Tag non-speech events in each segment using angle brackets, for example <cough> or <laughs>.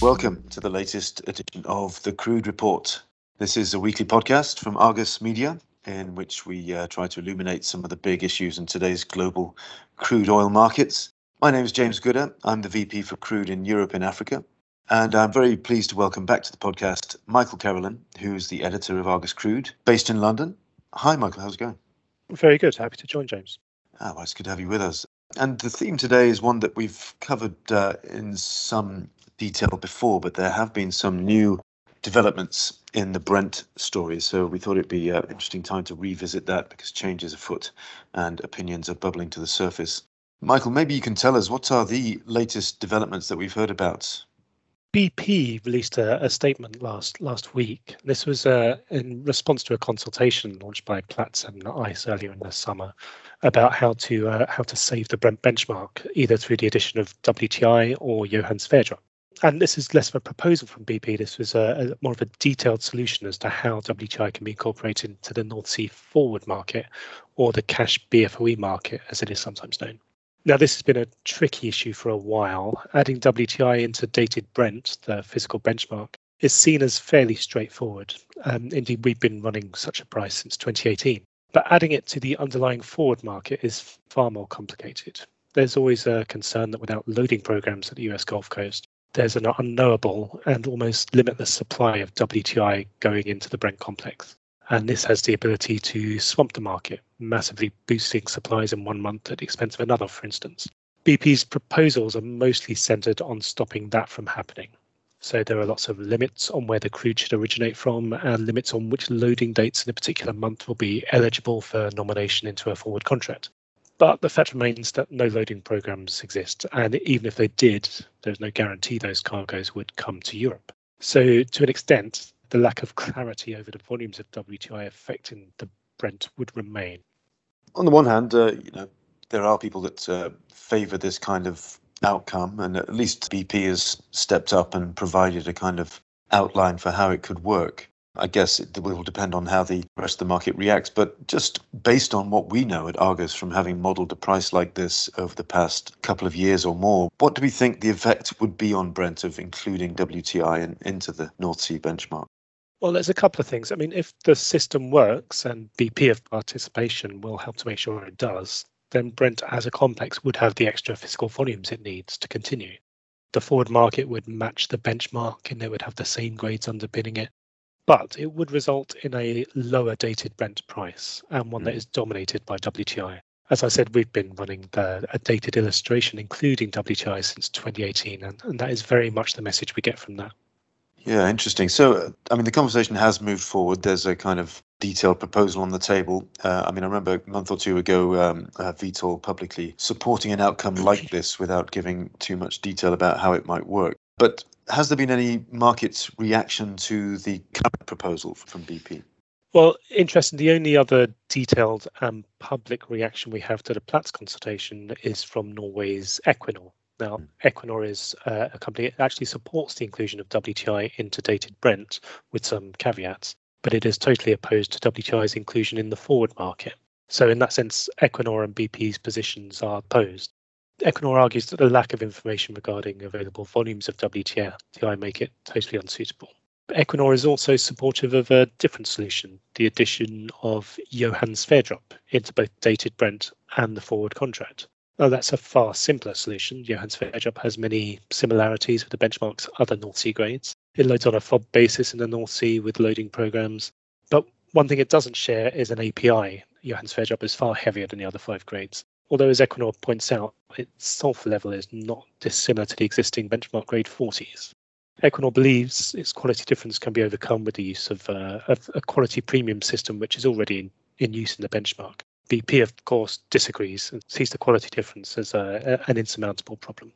Welcome to the latest edition of the Crude Report. This is a weekly podcast from Argus Media in which we uh, try to illuminate some of the big issues in today's global crude oil markets. My name is James Gooder. I'm the VP for Crude in Europe and Africa. And I'm very pleased to welcome back to the podcast Michael Carolan, who's the editor of Argus Crude, based in London. Hi, Michael. How's it going? Very good. Happy to join, James. Ah, well, it's good to have you with us. And the theme today is one that we've covered uh, in some detail before, but there have been some new developments in the Brent story. So we thought it'd be an interesting time to revisit that because change is afoot and opinions are bubbling to the surface. Michael, maybe you can tell us what are the latest developments that we've heard about? BP released a, a statement last last week. This was uh, in response to a consultation launched by Platts and ICE earlier in the summer about how to uh, how to save the Brent benchmark, either through the addition of WTI or Johan Sverdrup and this is less of a proposal from BP. This was a, a, more of a detailed solution as to how WTI can be incorporated into the North Sea forward market or the cash BFOE market, as it is sometimes known. Now, this has been a tricky issue for a while. Adding WTI into dated Brent, the physical benchmark, is seen as fairly straightforward. Um, indeed, we've been running such a price since 2018. But adding it to the underlying forward market is far more complicated. There's always a concern that without loading programs at the US Gulf Coast, there's an unknowable and almost limitless supply of WTI going into the Brent complex. And this has the ability to swamp the market, massively boosting supplies in one month at the expense of another, for instance. BP's proposals are mostly centered on stopping that from happening. So there are lots of limits on where the crude should originate from and limits on which loading dates in a particular month will be eligible for nomination into a forward contract. But the fact remains that no loading programs exist. And even if they did, there's no guarantee those cargoes would come to Europe. So, to an extent, the lack of clarity over the volumes of WTI affecting the Brent would remain. On the one hand, uh, you know, there are people that uh, favour this kind of outcome, and at least BP has stepped up and provided a kind of outline for how it could work. I guess it will depend on how the rest of the market reacts. But just based on what we know at Argus from having modeled a price like this over the past couple of years or more, what do we think the effect would be on Brent of including WTI in, into the North Sea benchmark? Well, there's a couple of things. I mean, if the system works and BP of participation will help to make sure it does, then Brent as a complex would have the extra physical volumes it needs to continue. The forward market would match the benchmark and it would have the same grades underpinning it but it would result in a lower dated Brent price and one mm. that is dominated by WTI. As I said, we've been running the, a dated illustration, including WTI, since 2018, and, and that is very much the message we get from that. Yeah, interesting. So, I mean, the conversation has moved forward. There's a kind of detailed proposal on the table. Uh, I mean, I remember a month or two ago, um, uh, Vitol publicly supporting an outcome like this without giving too much detail about how it might work. But has there been any market reaction to the current proposal from BP? Well, interesting. The only other detailed and public reaction we have to the Platts consultation is from Norway's Equinor. Now, hmm. Equinor is uh, a company that actually supports the inclusion of WTI into dated Brent with some caveats, but it is totally opposed to WTI's inclusion in the forward market. So, in that sense, Equinor and BP's positions are opposed. Equinor argues that the lack of information regarding available volumes of WTI make it totally unsuitable. Equinor is also supportive of a different solution, the addition of Johan Sverdrup into both dated Brent and the forward contract. Now, that's a far simpler solution. Johan Sverdrup has many similarities with the benchmark's other North Sea grades. It loads on a FOB basis in the North Sea with loading programs. But one thing it doesn't share is an API. Johan Sverdrup is far heavier than the other five grades although as Equinor points out, its sulfur level is not dissimilar to the existing benchmark grade Forties. Equinor believes its quality difference can be overcome with the use of, uh, of a quality premium system which is already in, in, use in the benchmark. BP, of course, disagrees and sees the quality difference as a, a, an insurmountable problem.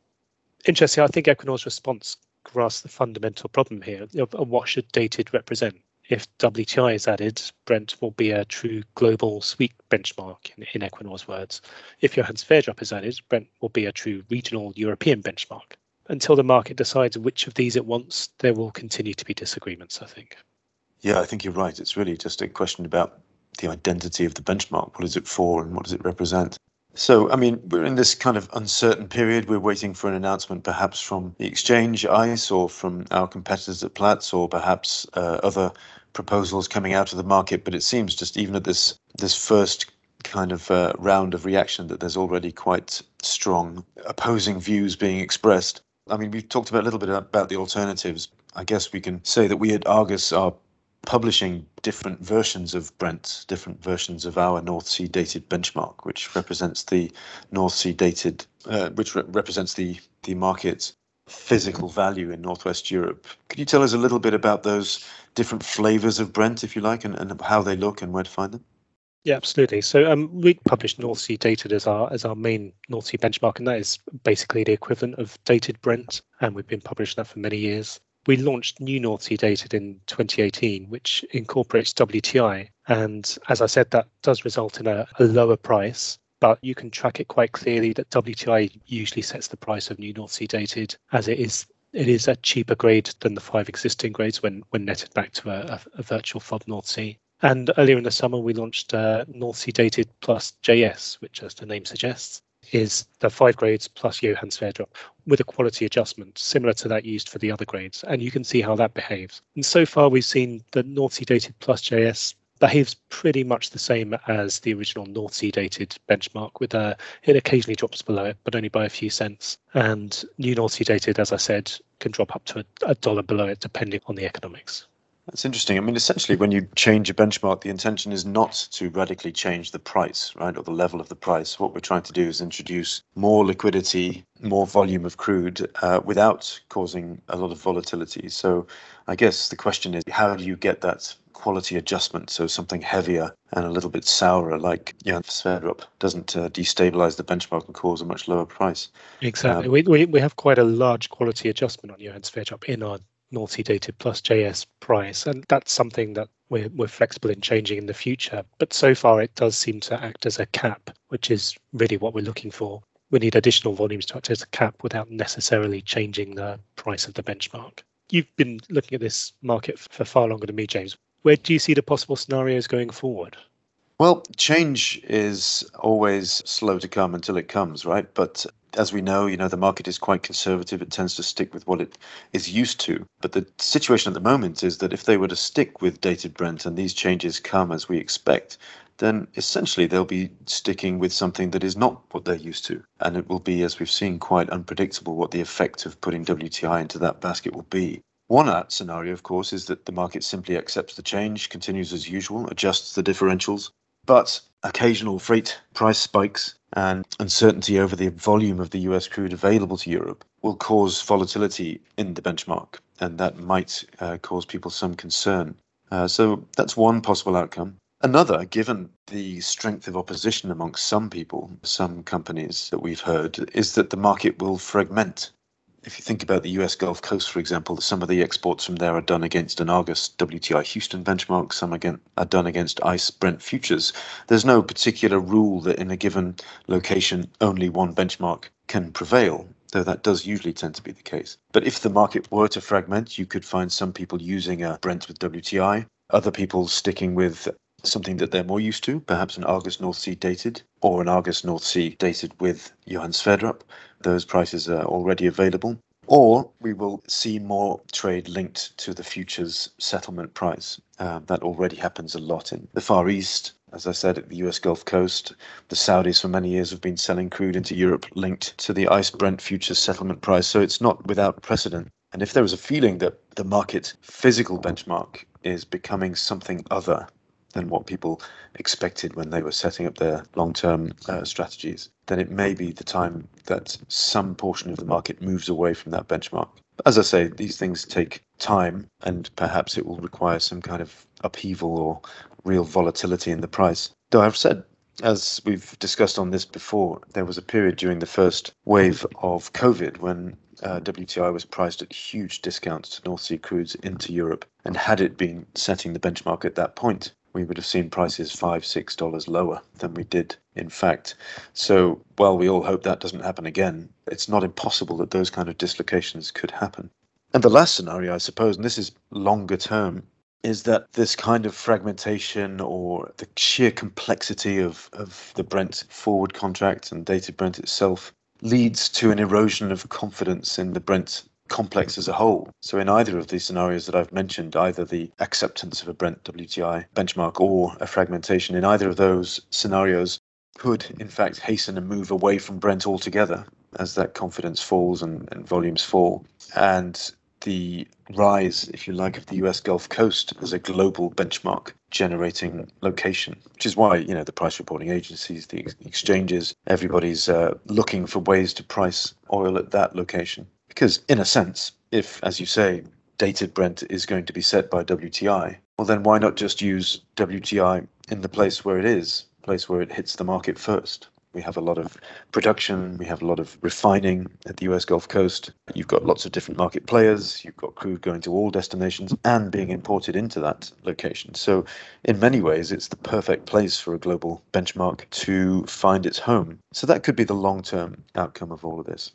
Interestingly, I think Equinor's response grasps the fundamental problem here of, of what should dated represent if WTI is added, Brent will be a true global sweet benchmark, in, in Equinor's words. If Johan Sverdrup is added, Brent will be a true regional European benchmark. Until the market decides which of these it wants, there will continue to be disagreements, I think. Yeah, I think you're right. It's really just a question about the identity of the benchmark. What is it for and what does it represent? So, I mean, we're in this kind of uncertain period. We're waiting for an announcement perhaps from the exchange, ICE, or from our competitors at Platts, or perhaps uh, other proposals coming out of the market. But it seems just even at this this first kind of uh, round of reaction that there's already quite strong opposing views being expressed. I mean, we've talked about a little bit about the alternatives. I guess we can say that we at Argus are publishing different versions of Brent, different versions of our North Sea dated benchmark, which represents the North Sea dated, uh, which re- represents the the market's physical value in Northwest Europe. Could you tell us a little bit about those different flavors of Brent, if you like, and, and how they look and where to find them? Yeah, absolutely. So um, we publish North Sea dated as our as our main North Sea benchmark, and that is basically the equivalent of dated Brent, and we've been publishing that for many years. We launched New North Sea dated in 2018, which incorporates WTI, and as I said, that does result in a, a lower price. But you can track it quite clearly that WTI usually sets the price of New North Sea dated, as it is it is a cheaper grade than the five existing grades when when netted back to a, a, virtual FOB North Sea. And earlier in the summer, we launched uh, North Sea Dated Plus JS, which, as the name suggests, is the five grades plus Johan Sverdrup with a quality adjustment similar to that used for the other grades. And you can see how that behaves. And so far, we've seen the North Sea Dated Plus JS behaves pretty much the same as the original North Sea dated benchmark with a uh, it occasionally drops below it but only by a few cents and new North Sea dated as I said can drop up to a, a dollar below it depending on the economics that's interesting. I mean, essentially, when you change a benchmark, the intention is not to radically change the price, right, or the level of the price. What we're trying to do is introduce more liquidity, more volume of crude uh, without causing a lot of volatility. So, I guess the question is, how do you get that quality adjustment? So, something heavier and a little bit sourer, like yeah, Sverdrup, doesn't uh, destabilize the benchmark and cause a much lower price. Exactly. Um, we, we, we have quite a large quality adjustment on Johan Sverdrup in our Sea dated plus JS price. And that's something that we're, we're flexible in changing in the future. But so far, it does seem to act as a cap, which is really what we're looking for. We need additional volumes to act as a cap without necessarily changing the price of the benchmark. You've been looking at this market for far longer than me, James. Where do you see the possible scenarios going forward? Well, change is always slow to come until it comes, right? But as we know, you know, the market is quite conservative. It tends to stick with what it is used to. But the situation at the moment is that if they were to stick with dated Brent and these changes come as we expect, then essentially they'll be sticking with something that is not what they're used to. And it will be, as we've seen, quite unpredictable what the effect of putting WTI into that basket will be. One scenario, of course, is that the market simply accepts the change, continues as usual, adjusts the differentials, but occasional freight price spikes and uncertainty over the volume of the US crude available to Europe will cause volatility in the benchmark, and that might uh, cause people some concern. Uh, so that's one possible outcome. Another, given the strength of opposition amongst some people, some companies that we've heard, is that the market will fragment if you think about the US Gulf Coast, for example, some of the exports from there are done against an Argus WTI Houston benchmark, some again are done against ICE Brent futures. There's no particular rule that in a given location only one benchmark can prevail, though that does usually tend to be the case. But if the market were to fragment, you could find some people using a Brent with WTI, other people sticking with something that they're more used to, perhaps an Argus North Sea dated or an Argus North Sea dated with Johan Sverdrup. Those prices are already available. Or we will see more trade linked to the futures settlement price. Um, that already happens a lot in the Far East. As I said, at the US Gulf Coast, the Saudis for many years have been selling crude into Europe linked to the ICE Brent futures settlement price. So it's not without precedent. And if there is a feeling that the market physical benchmark is becoming something other than what people expected when they were setting up their long term uh, strategies, then it may be the time that some portion of the market moves away from that benchmark. As I say, these things take time and perhaps it will require some kind of upheaval or real volatility in the price. Though I've said as we've discussed on this before, there was a period during the first wave of COVID when uh, WTI was priced at huge discounts to North Sea crudes into Europe. And had it been setting the benchmark at that point, we would have seen prices five, six dollars lower than we did, in fact. So while we all hope that doesn't happen again, it's not impossible that those kind of dislocations could happen. And the last scenario, I suppose, and this is longer term, is that this kind of fragmentation or the sheer complexity of, of the Brent forward contract and dated Brent itself leads to an erosion of confidence in the Brent complex as a whole. So, in either of these scenarios that I've mentioned, either the acceptance of a Brent WTI benchmark or a fragmentation, in either of those scenarios, could in fact hasten a move away from Brent altogether as that confidence falls and, and volumes fall. And the rise, if you like, of the US Gulf Coast as a global benchmark generating location, which is why, you know, the price reporting agencies, the exchanges, everybody's uh, looking for ways to price oil at that location. Because, in a sense, if, as you say, dated Brent is going to be set by WTI, well, then why not just use WTI in the place where it is, place where it hits the market first? We have a lot of production, we have a lot of refining at the US Gulf Coast. You've got lots of different market players, you've got crude going to all destinations and being imported into that location. So, in many ways, it's the perfect place for a global benchmark to find its home. So, that could be the long term outcome of all of this.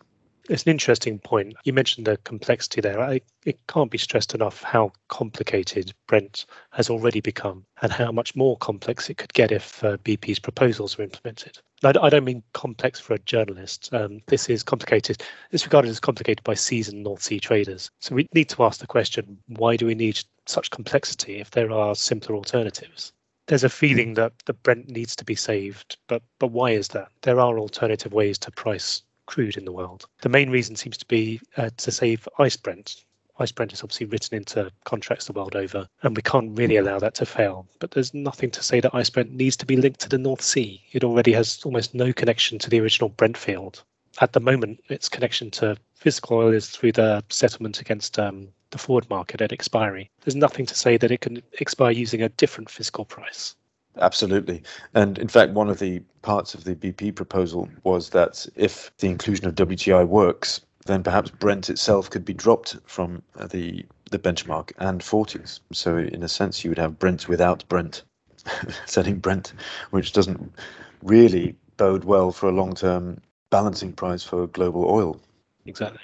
It's an interesting point. You mentioned the complexity there. I, it can't be stressed enough how complicated Brent has already become and how much more complex it could get if uh, BP's proposals were implemented. I, I don't mean complex for a journalist. Um, this is complicated. It's regarded as complicated by seasoned North Sea traders. So we need to ask the question why do we need such complexity if there are simpler alternatives? There's a feeling that the Brent needs to be saved, but but why is that? There are alternative ways to price crude in the world. The main reason seems to be uh, to save ICE Brent. ICE Brent is obviously written into contracts the world over, and we can't really allow that to fail. But there's nothing to say that ICE Brent needs to be linked to the North Sea. It already has almost no connection to the original Brent field. At the moment, its connection to physical oil is through the settlement against um, the forward market at expiry. There's nothing to say that it can expire using a different physical price. Absolutely. And in fact, one of the parts of the BP proposal was that if the inclusion of WTI works, then perhaps Brent itself could be dropped from uh, the the benchmark and Forties. So in a sense, you would have Brent without Brent, <laughs> setting Brent, which doesn't really bode well for a long-term balancing price for global oil. Exactly.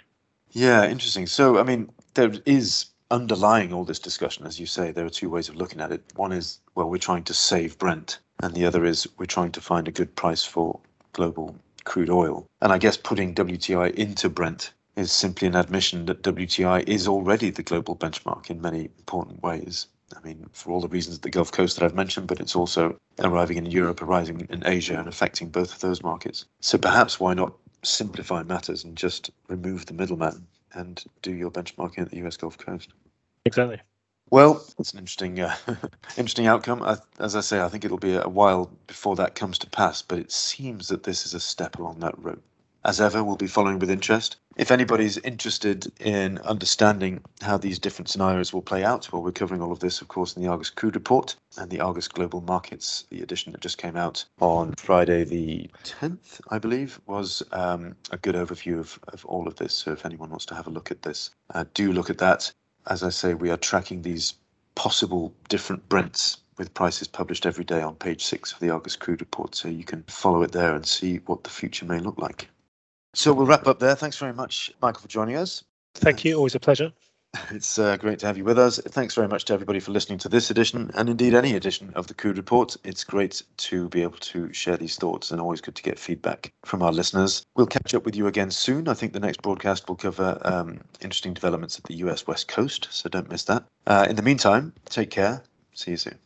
Yeah, interesting. So I mean, there is underlying all this discussion, as you say, there are two ways of looking at it. One is, well, we're trying to save Brent, and the other is we're trying to find a good price for global crude oil. And I guess putting WTI into Brent is simply an admission that WTI is already the global benchmark in many important ways. I mean, for all the reasons the Gulf Coast that I've mentioned, but it's also arriving in Europe, arriving in Asia, and affecting both of those markets. So perhaps why not simplify matters and just remove the middleman and do your benchmarking at the US Gulf Coast. Exactly. Well, it's an interesting, uh, <laughs> interesting outcome. I, as I say, I think it'll be a while before that comes to pass, but it seems that this is a step along that road. As ever, we'll be following with interest. If anybody's interested in understanding how these different scenarios will play out, well, we're covering all of this, of course, in the Argus Crude Report and the Argus Global Markets, the edition that just came out on Friday, the 10th, I believe, was um, a good overview of, of all of this. So if anyone wants to have a look at this, uh, do look at that. As I say, we are tracking these possible different Brents with prices published every day on page six of the Argus Crude Report, so you can follow it there and see what the future may look like. So we'll wrap up there. Thanks very much, Michael, for joining us. Thank you. Always a pleasure. <laughs> It's uh, great to have you with us. Thanks very much to everybody for listening to this edition and indeed any edition of the Crude Report. It's great to be able to share these thoughts and always good to get feedback from our listeners. We'll catch up with you again soon. I think the next broadcast will cover um, interesting developments at the US West Coast, so don't miss that. Uh, in the meantime, take care. See you soon.